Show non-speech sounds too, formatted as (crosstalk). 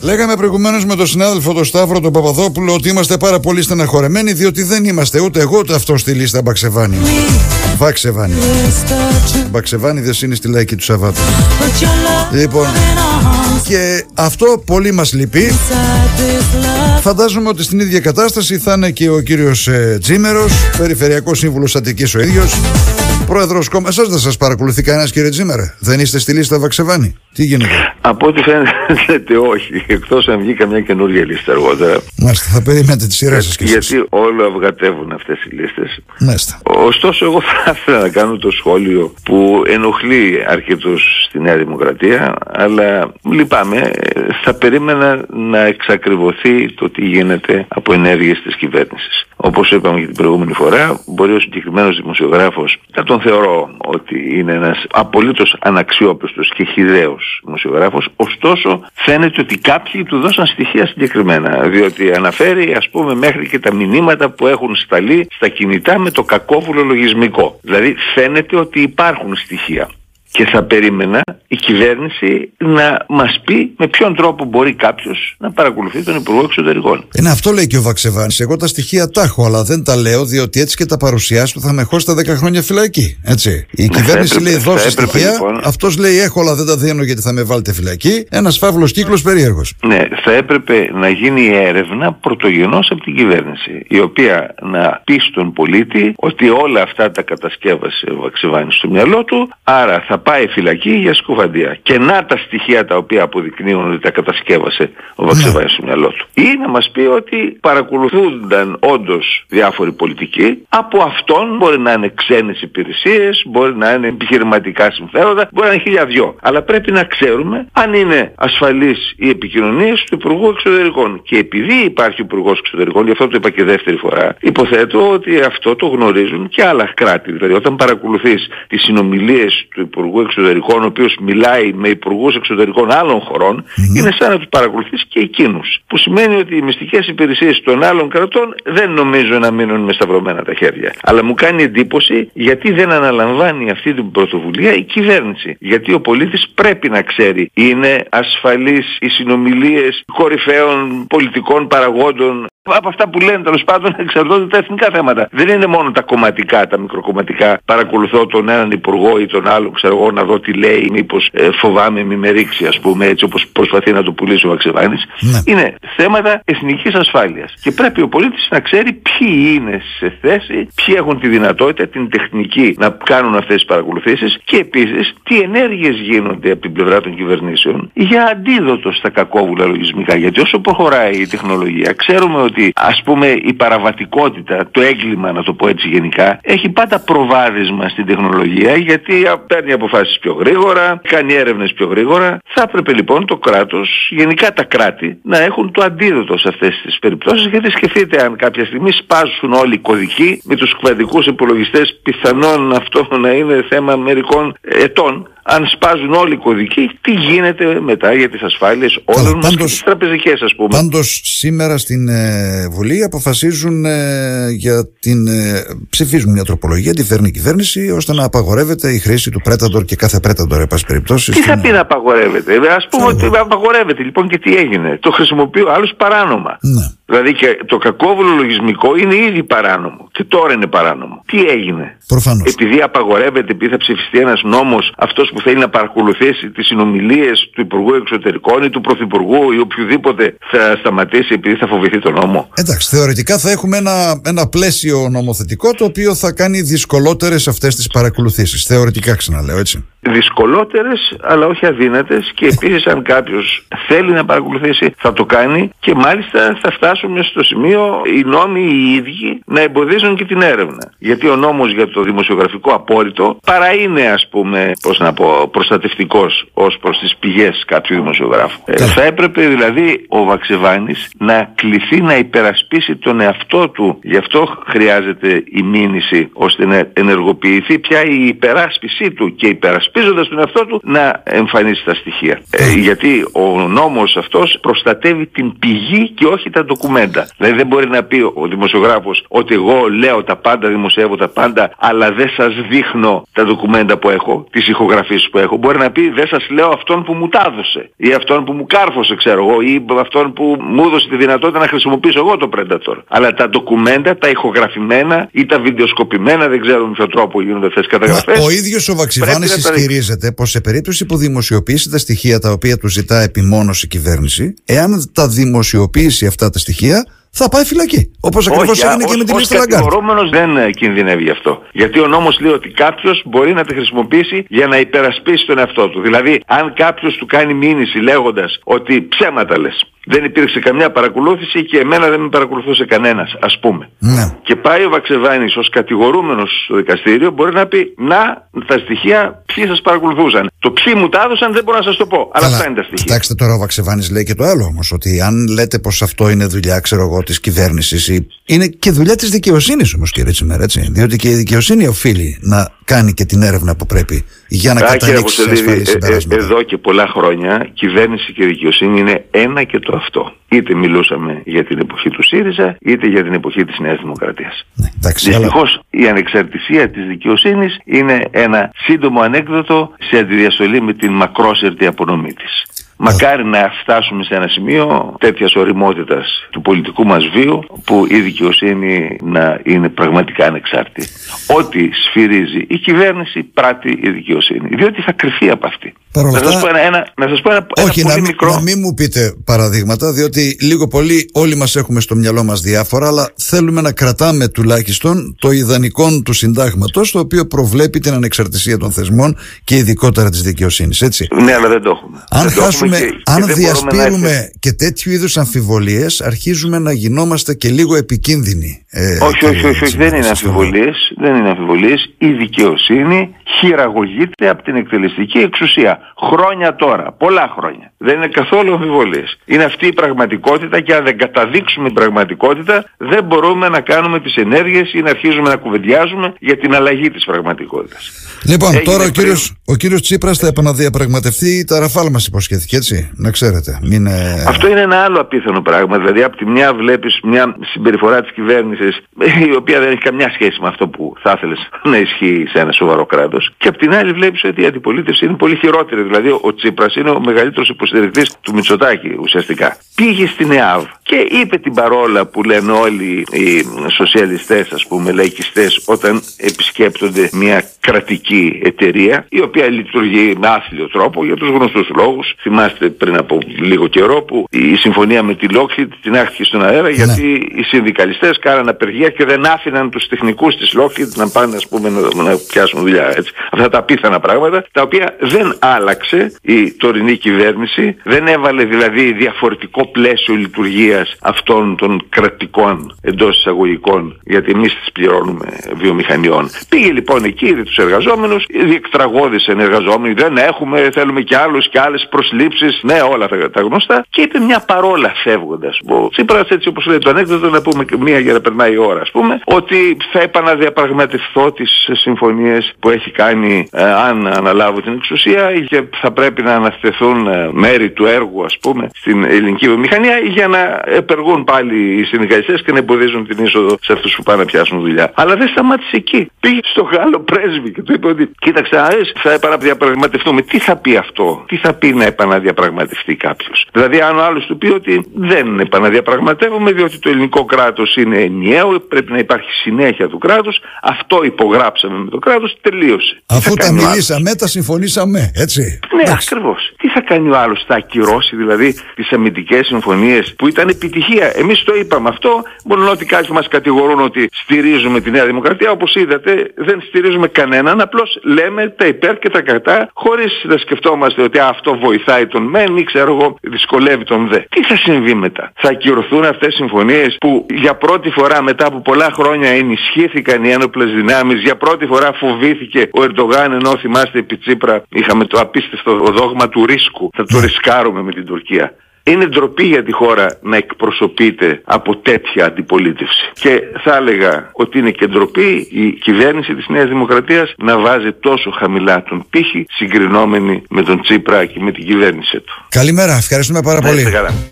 Λέγαμε προηγουμένως με τον συνάδελφο τον Σταύρο τον Παπαδόπουλο ότι είμαστε πάρα πολύ στεναχωρεμένοι διότι δεν είμαστε ούτε εγώ ούτε αυτός στη λίστα Μπαξεβάνη. Βαξεβάνη. Μπαξεβάνη δεν είναι στη λαϊκή του Σαββάτου. Λοιπόν, και αυτό πολύ μας λυπεί. Φαντάζομαι ότι στην ίδια κατάσταση θα είναι και ο κύριος ε, Τζίμερος, περιφερειακός σύμβουλος Αττικής ο ίδιος, πρόεδρος κόμμα. Εσάς δεν σας παρακολουθεί κανένας, κύριε Τζίμερα. Δεν είστε στη λίστα Βαξεβάνη; Τι γίνεται; Από ό,τι φαίνεται, όχι. Εκτός αν βγει καμιά καινούργια λίστα αργότερα. Μάλιστα, θα περιμένετε τη σειρά σας Γιατί όλο αυγατεύουν αυτές οι λίστες. Μάλιστα. Ωστόσο, εγώ θα ήθελα να κάνω το σχόλιο που ενοχλεί αρκετούς στη Νέα Δημοκρατία, αλλά λυπάμαι. Θα περίμενα να εξακριβωθεί το τι γίνεται από ενέργειες της κυβέρνησης. Όπως είπαμε και την προηγούμενη φορά, μπορεί ο συγκεκριμένος δημοσιογράφος να τον θεωρώ ότι είναι ένας απολύτως αναξιόπιστος και χιδαίος δημοσιογράφος, ωστόσο φαίνεται ότι κάποιοι του δώσαν στοιχεία συγκεκριμένα, διότι αναφέρει ας πούμε μέχρι και τα μηνύματα που έχουν σταλεί στα κινητά με το κακόβουλο λογισμικό. Δηλαδή φαίνεται ότι υπάρχουν στοιχεία και θα περίμενα η κυβέρνηση να μας πει με ποιον τρόπο μπορεί κάποιος να παρακολουθεί τον Υπουργό Εξωτερικών. Είναι αυτό λέει και ο Βαξεβάνη. Εγώ τα στοιχεία τα έχω, αλλά δεν τα λέω διότι έτσι και τα παρουσιάσει του θα με χώσει τα 10 χρόνια φυλακή. Έτσι. Η ναι, κυβέρνηση έπρεπε, λέει δώσει στοιχεία, λοιπόν, αυτός λέει έχω, αλλά δεν τα δίνω γιατί θα με βάλετε φυλακή. Ένας φαύλος κύκλος περίεργος. Ναι, θα έπρεπε να γίνει έρευνα πρωτογενώ από την κυβέρνηση, η οποία να πει στον πολίτη ότι όλα αυτά τα κατασκεύασε ο Βαξεβάνη στο μυαλό του, άρα θα πάει φυλακή για σκουφαντία. Και να τα στοιχεία τα οποία αποδεικνύουν ότι τα κατασκεύασε ο Βαξεβάης ναι. στο μυαλό του. Ή να μας πει ότι παρακολουθούνταν όντως διάφοροι πολιτικοί. Από αυτόν μπορεί να είναι ξένες υπηρεσίες, μπορεί να είναι επιχειρηματικά συμφέροντα, μπορεί να είναι χίλια δυο. Αλλά πρέπει να ξέρουμε αν είναι ασφαλείς οι επικοινωνίες του Υπουργού Εξωτερικών. Και επειδή υπάρχει ο Υπουργός Εξωτερικών, γι' αυτό το είπα και δεύτερη φορά, υποθέτω ότι αυτό το γνωρίζουν και άλλα κράτη. Δηλαδή όταν παρακολουθείς τις συνομιλίες του Υπουργού Υπουργού Εξωτερικών, ο οποίος μιλάει με υπουργούς εξωτερικών άλλων είναι σαν να τους παρακολουθείς και εκείνους. Που σημαίνει ότι οι μυστικές υπηρεσίες των άλλων κρατών δεν νομίζω να μείνουν με σταυρωμένα τα χέρια. Αλλά μου κάνει εντύπωση γιατί δεν αναλαμβάνει αυτή την πρωτοβουλία η κυβέρνηση. Γιατί ο πολίτης πρέπει να ξέρει είναι ασφαλείς οι συνομιλίες κορυφαίων πολιτικών παραγόντων από αυτά που λένε τέλος πάντων (laughs) εξαρτώνται τα εθνικά θέματα. Δεν είναι μόνο τα κομματικά, τα μικροκομματικά. Παρακολουθώ τον έναν υπουργό ή τον άλλο, ξέρω εγώ, να δω τι λέει, μήπως ε, φοβάμαι μη με ρίξει, ας πούμε, έτσι όπως προσπαθεί να το πουλήσει ο Αξεβάνη. Ναι. Είναι θέματα εθνικής ασφάλειας. Και πρέπει ο πολίτης να ξέρει ποιοι είναι σε θέση, ποιοι έχουν τη δυνατότητα, την τεχνική να κάνουν αυτές τις παρακολουθήσεις και επίσης τι ενέργειες γίνονται από την πλευρά των κυβερνήσεων για αντίδοτο στα κακόβουλα λογισμικά. Γιατί όσο προχωράει η τεχνολογία, ξέρουμε ότι ότι ας πούμε η παραβατικότητα, το έγκλημα να το πω έτσι γενικά, έχει πάντα προβάδισμα στην τεχνολογία γιατί παίρνει αποφάσεις πιο γρήγορα, κάνει έρευνες πιο γρήγορα. Θα έπρεπε λοιπόν το κράτος, γενικά τα κράτη, να έχουν το αντίδοτο σε αυτές τις περιπτώσεις γιατί σκεφτείτε αν κάποια στιγμή σπάσουν όλοι οι κωδικοί με τους κβαντικούς υπολογιστές πιθανόν αυτό να είναι θέμα μερικών ετών αν σπάζουν όλοι οι κωδικοί, τι γίνεται μετά για τις ασφάλειες όλων μας και τις τραπεζικές ας πούμε. Πάντως σήμερα στην ε, Βουλή αποφασίζουν ε, για την... Ε, ψηφίζουν μια τροπολογία, τη φέρνει η κυβέρνηση ώστε να απαγορεύεται η χρήση του Πρέταντορ και κάθε Πρέταντορ, εν πάση περιπτώσει. Τι θα πει να απαγορεύεται; Ας πούμε ότι απαγορεύεται λοιπόν και τι έγινε. Το χρησιμοποιεί ο άλλος παράνομα. Ναι. Δηλαδή και το κακόβουλο λογισμικό είναι ήδη παράνομο και τώρα είναι παράνομο. Τι έγινε; Προφανώς. Επειδή απαγορεύεται, επειδή θα ψηφιστεί ένας νόμος αυτός που θέλει να παρακολουθήσει τις συνομιλίες του Υπουργού Εξωτερικών ή του Πρωθυπουργού ή οποιοδήποτε θα σταματήσει επειδή θα φοβηθεί τον νόμο. Εντάξει, θεωρητικά θα έχουμε ένα, ένα πλαίσιο νομοθετικό το οποίο θα κάνει δυσκολότερες αυτές τις παρακολουθήσεις. Θεωρητικά ξαναλέω έτσι δυσκολότερες αλλά όχι αδύνατες και επίσης αν κάποιος θέλει να παρακολουθήσει θα το κάνει και μάλιστα θα φτάσουμε στο σημείο οι νόμοι οι ίδιοι να εμποδίζουν και την έρευνα. Γιατί ο νόμος για το δημοσιογραφικό απόρριτο παρά είναι ας πούμε πώς να πω προστατευτικός ως προς τις πηγές κάποιου δημοσιογράφου. Ε, θα έπρεπε δηλαδή ο Βαξεβάνης να κληθεί να υπερασπίσει τον εαυτό του. Γι' αυτό χρειάζεται η μήνυση ώστε να ενεργοποιηθεί πια η υπεράσπιση του και η υπερασπίση υπερασπίζοντας τον εαυτό του να εμφανίσει τα στοιχεία. Ε, γιατί ο νόμος αυτός προστατεύει την πηγή και όχι τα ντοκουμέντα. Δηλαδή δεν μπορεί να πει ο δημοσιογράφος ότι εγώ λέω τα πάντα, δημοσιεύω τα πάντα, αλλά δεν σας δείχνω τα ντοκουμέντα που έχω, τις ηχογραφίες που έχω. Μπορεί να πει δεν σας λέω αυτόν που μου τα έδωσε ή αυτόν που μου κάρφωσε ξέρω εγώ ή αυτόν που μου έδωσε τη δυνατότητα να χρησιμοποιήσω εγώ το Predator. Αλλά τα ντοκουμέντα, τα ηχογραφημένα ή τα βιντεοσκοπημένα, δεν ξέρω με ποιο τρόπο γίνονται αυτές τις καταγραφές. Ο ίδιος ο Βαξεβάνης ισχυρίζεται πως σε περίπτωση που δημοσιοποιήσει τα στοιχεία τα οποία του ζητά επιμόνως η κυβέρνηση, εάν τα δημοσιοποιήσει αυτά τα στοιχεία, θα πάει φυλακή. Όπως ακριβώς έγινε και με την λίστα Λαγκάρτ. Ο κατηγορούμενος δεν ε, κινδυνεύει γι' αυτό. Γιατί ο νόμος λέει ότι κάποιος μπορεί να τη χρησιμοποιήσει για να υπερασπίσει τον εαυτό του. Δηλαδή, αν κάποιος του κάνει μήνυση λέγοντας ότι ψέματα λες, δεν υπήρξε καμιά παρακολούθηση και εμένα δεν με παρακολουθούσε κανένας, ας πούμε. Ναι. Και πάει ο Βαξεβάνης ως κατηγορούμενος στο δικαστήριο, μπορεί να πει να τα στοιχεία ποιοι σας παρακολουθούσαν. Το ποιοι μου τα έδωσαν δεν μπορώ να σας το πω. Αλλά, αυτά είναι τα στοιχεία. Κοιτάξτε τώρα ο Βαξεβάνης λέει και το άλλο όμως, ότι αν λέτε πως αυτό είναι δουλειά, ξέρω εγώ, της κυβέρνησης ή είναι και δουλειά της δικαιοσύνης όμως κύριε Τσιμέρα, έτσι. Διότι και η δικαιοσύνη οφείλει να κάνει και την έρευνα που πρέπει για να καταλήξει σε ασφαλή ε, ε, Εδώ και πολλά χρόνια κυβέρνηση και δικαιοσύνη είναι ένα και το αυτό. Είτε μιλούσαμε για την εποχή του ΣΥΡΙΖΑ, είτε για την εποχή της Νέας Δημοκρατίας. Ναι, Δυστυχώς η ανεξαρτησία της δικαιοσύνης είναι ένα σύντομο ανέκδοτο σε αντιδιαστολή με την μακρόσερτη απονομή της. Μακάρι να φτάσουμε σε ένα σημείο τέτοιας οριμότητας του πολιτικού μας βίου που η δικαιοσύνη να είναι πραγματικά ανεξάρτητη. Ό,τι σφυρίζει η κυβέρνηση πράττει η δικαιοσύνη. Διότι θα κρυφεί από αυτή. Να σας πω ένα, να σας πω ένα, Όχι, πολύ να, μικρό... να μην μου πείτε παραδείγματα, διότι λίγο πολύ όλοι μας έχουμε στο μυαλό μας διάφορα, αλλά θέλουμε να κρατάμε τουλάχιστον το ιδανικό του συντάγματος, το οποίο προβλέπει την ανεξαρτησία των θεσμών και ειδικότερα της δικαιοσύνης, έτσι. Ναι, αλλά δεν το έχουμε. Αν δεν χάσουμε, και, αν και διασπείρουμε και τέτοιου είδους αμφιβολίες, αρχίζουμε να γινόμαστε και λίγο επικίνδυνοι. Ε, όχι, όχι, όχι, όχι, δεν είναι αμφιβολίες, δεν είναι αμφιβολίες. Η δικαιοσύνη χειραγωγείται από την εκτελεστική εξουσία. Χρόνια τώρα, πολλά χρόνια. Δεν είναι καθόλου αμφιβολίες. Είναι αυτή η πραγματικότητα και αν δεν καταδείξουμε την πραγματικότητα δεν μπορούμε να κάνουμε τις ενέργειες ή να αρχίζουμε να κουβεντιάζουμε για την αλλαγή της πραγματικότητας. Λοιπόν, Έγινε τώρα ο κύριος, ο κύριος Τσίπρας θα επαναδιαπραγματευτεί τα ραφάλ μας υποσχέθηκε έτσι, να ξέρετε. Μην, Αυτό είναι ένα άλλο απίθανο πράγμα. Δηλαδή από τη μια βλέπεις μια συμπεριφορά της κυβέρνησης η οποία δεν έχει καμιά σχέση με αυτό που θα ήθελες να ισχύει σε ένα σοβαρό κράτος και από την άλλη βλέπεις ότι η αντιπολίτευση είναι πολύ χειρότερη. Δηλαδή ο Τσίπρας είναι ο μεγαλύτερος υποστηρικτής του Μητσοτάκη ουσιαστικά. Πήγε στην ΕΑΒ και είπε την παρόλα που λένε όλοι οι σοσιαλιστές ας πούμε λαϊκιστές όταν επισκέπτονται μια κρατική εταιρεία η οποία λειτουργεί με άθλιο τρόπο για τους γνωστούς λόγους. Θυμάστε πριν από λίγο καιρό που η συμφωνία με τη Lockheed την άχθηκε στον αέρα ναι. γιατί οι συνδικαλιστές κάναν απεργία και δεν άφηναν τους τεχνικούς της Lockheed να πάνε ας πούμε να, να πιάσουν δουλειά. Έτσι. Αυτά τα απίθανα πράγματα τα οποία δεν άλλαξε η τωρινή κυβέρνηση, δεν έβαλε δηλαδή διαφορετικό πλαίσιο λειτουργίας αυτών των κρατικών εντός εισαγωγικών γιατί εμείς τις πληρώνουμε βιομηχανιών. Πήγε λοιπόν εκεί, είδε τους εργαζόμενους, διεκτραγώδησαν εργαζόμενοι, δεν έχουμε, θέλουμε και άλλους και άλλες προσλήψεις, ναι όλα τα, τα γνωστά και είπε μια παρόλα φεύγοντας. Ο Τσίπρας έτσι όπως λέει το ανέκδοτο να πούμε μία για να περνάει η ώρα ας πούμε, ότι θα επαναδιαπραγματευτώ τις συμφωνίες που έχει κάνει ε, αν αναλάβω την εξουσία και θα πρέπει να αναστεθούν ε, μέρη του έργου ας πούμε στην ελληνική βιομηχανία για να επεργούν πάλι οι συνδικαλιστές και να εμποδίζουν την είσοδο σε αυτούς που πάνε να πιάσουν δουλειά. Αλλά δεν σταμάτησε εκεί. Πήγε στο Γάλλο πρέσβη και του είπε ότι κοίταξε αρέσει, θα επαναδιαπραγματευτούμε. Τι θα πει αυτό, τι θα πει να επαναδιαπραγματευτεί κάποιος; Δηλαδή αν ο άλλος του πει ότι δεν επαναδιαπραγματεύουμε διότι το ελληνικό κράτος είναι ενιαίο, πρέπει να υπάρχει συνέχεια του κράτους, αυτό υπογράψαμε με το κράτος, τελείωσε. Αφού τα μιλήσαμε, τα συμφωνήσαμε, έτσι. Ναι, ακριβώς. Τι θα κάνει ο άλλος, θα ακυρώσει δηλαδή τις αμυντικές συμφωνίες που ήταν επιτυχία. Εμείς το είπαμε αυτό, μόνο ότι κάποιοι μας κατηγορούν ότι στηρίζουμε τη Νέα Δημοκρατία, όπως είδατε δεν στηρίζουμε κανέναν, απλώς λέμε τα υπέρ και τα κατά, χωρίς να σκεφτόμαστε ότι αυτό βοηθάει τον μεν ή ξέρω εγώ δυσκολεύει τον δε. Τι θα συμβεί μετά, θα ακυρωθούν αυτές οι συμφωνίες που για πρώτη φορά μετά από πολλά χρόνια ενισχύθηκαν οι ένοπλες δυνάμεις, για πρώτη φορά φοβήθηκε ο Ερντογάν ενώ θυμάστε επί Τσίπρα είχαμε το απίστευτο δόγμα του ρίσκου, θα το ρισκάρουμε με την Τουρκία. Είναι ντροπή για τη χώρα να εκπροσωπείται από τέτοια αντιπολίτευση. Και θα έλεγα ότι είναι και ντροπή η κυβέρνηση της Νέας Δημοκρατίας να βάζει τόσο χαμηλά τον πύχη συγκρινόμενη με τον Τσίπρα και με την κυβέρνησή του. Καλημέρα, ευχαριστούμε πάρα πολύ.